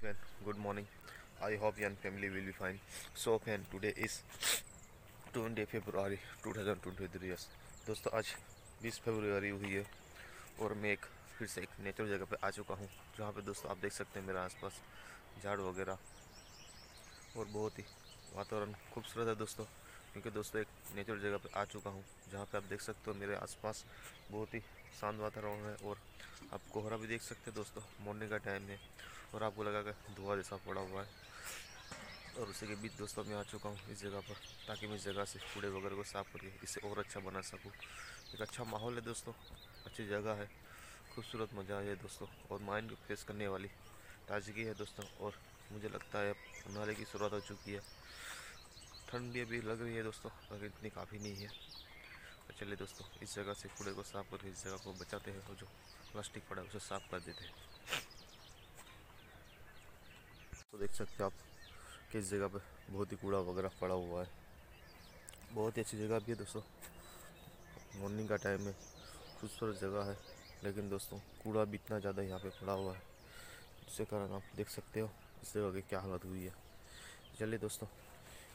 fan good morning. I hope you and family will be fine. So fan today is 20 february 2023 yes. दोस्तों, आज 20 फरवरी हुई है और मैं एक फिर से एक नेचुरल जगह पे आ चुका हूँ, जहाँ पे दोस्तों आप देख सकते हैं मेरे आसपास झाड़ वगैरह और बहुत ही वातावरण खूबसूरत है दोस्तों, क्योंकि दोस्तों एक नेचुरल जगह पे आ चुका हूँ, जहाँ पे आप देख सकते हो मेरे आसपास बहुत ही शांत वातावरण है और आप कोहरा भी देख सकते हैं दोस्तों मॉर्निंग का टाइम है। और आपको लगा कि धुआँ जैसा पड़ा हुआ है। और उसी के बीच दोस्तों मैं आ चुका हूँ इस जगह पर, ताकि मैं इस जगह से कूड़े वगैरह को साफ़ करके इसे और अच्छा बना सकूँ। एक अच्छा माहौल है दोस्तों, अच्छी जगह है, खूबसूरत मज़ा है दोस्तों, और माइंड को फ्रेश करने वाली ताजगी है दोस्तों, और मुझे लगता है अब उन्हारे की शुरुआत हो चुकी है। ठंड भी अभी लग रही है दोस्तों मगर इतनी काफ़ी नहीं है। तो चलिए दोस्तों, इस जगह से कूड़े को साफ़ करके इस जगह को बचाते हैं और जो प्लास्टिक पड़ा है उसे साफ़ कर देते हैं। तो देख सकते हैं आप किस जगह पे बहुत ही कूड़ा वगैरह पड़ा हुआ है। बहुत ही अच्छी जगह भी है दोस्तों। मॉर्निंग का टाइम है, खूबसूरत जगह है। लेकिन दोस्तों, कूड़ा भी इतना ज़्यादा यहाँ पे पड़ा हुआ है, जिसके कारण आप देख सकते हो इस जगह की क्या हालत हुई है। चलिए दोस्तों,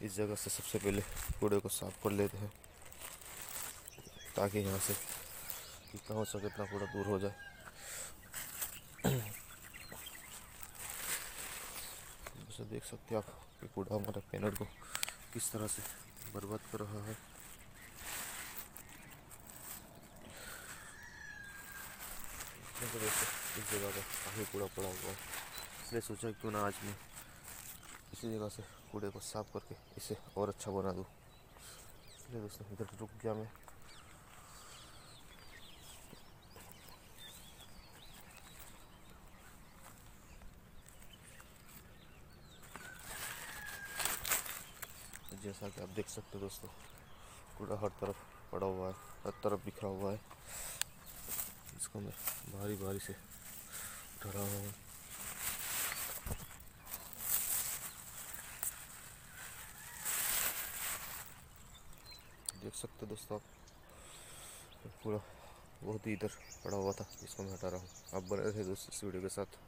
इस जगह से सबसे पहले कूड़े को साफ़ कर लेते हैं, ताकि यहाँ से जितना हो सके इतना कूड़ा दूर हो जाए। जैसे देख सकते हैं आप, कि कूड़ा हमारे पैनल को किस तरह से बर्बाद कर रहा है। इस जगह पर काफ़ी कूड़ा पड़ा हुआ है। इसलिए सोचा क्यों ना आज मैं इसी जगह से कूड़े को साफ़ करके इसे और अच्छा बना दूँ। इसलिए दोस्तों, इधर रुक गया मैं। जैसा कि आप देख सकते हो दोस्तों, कूड़ा हर तरफ़ पड़ा हुआ है, हर तरफ़ बिखरा हुआ है। इसको मैं भारी भारी से उठा रहा हूँ। देख सकते हो दोस्तों आप पूरा बहुत ही इधर पड़ा हुआ था, इसको मैं हटा रहा हूँ। आप बने रहे दोस्तों इस वीडियो के साथ।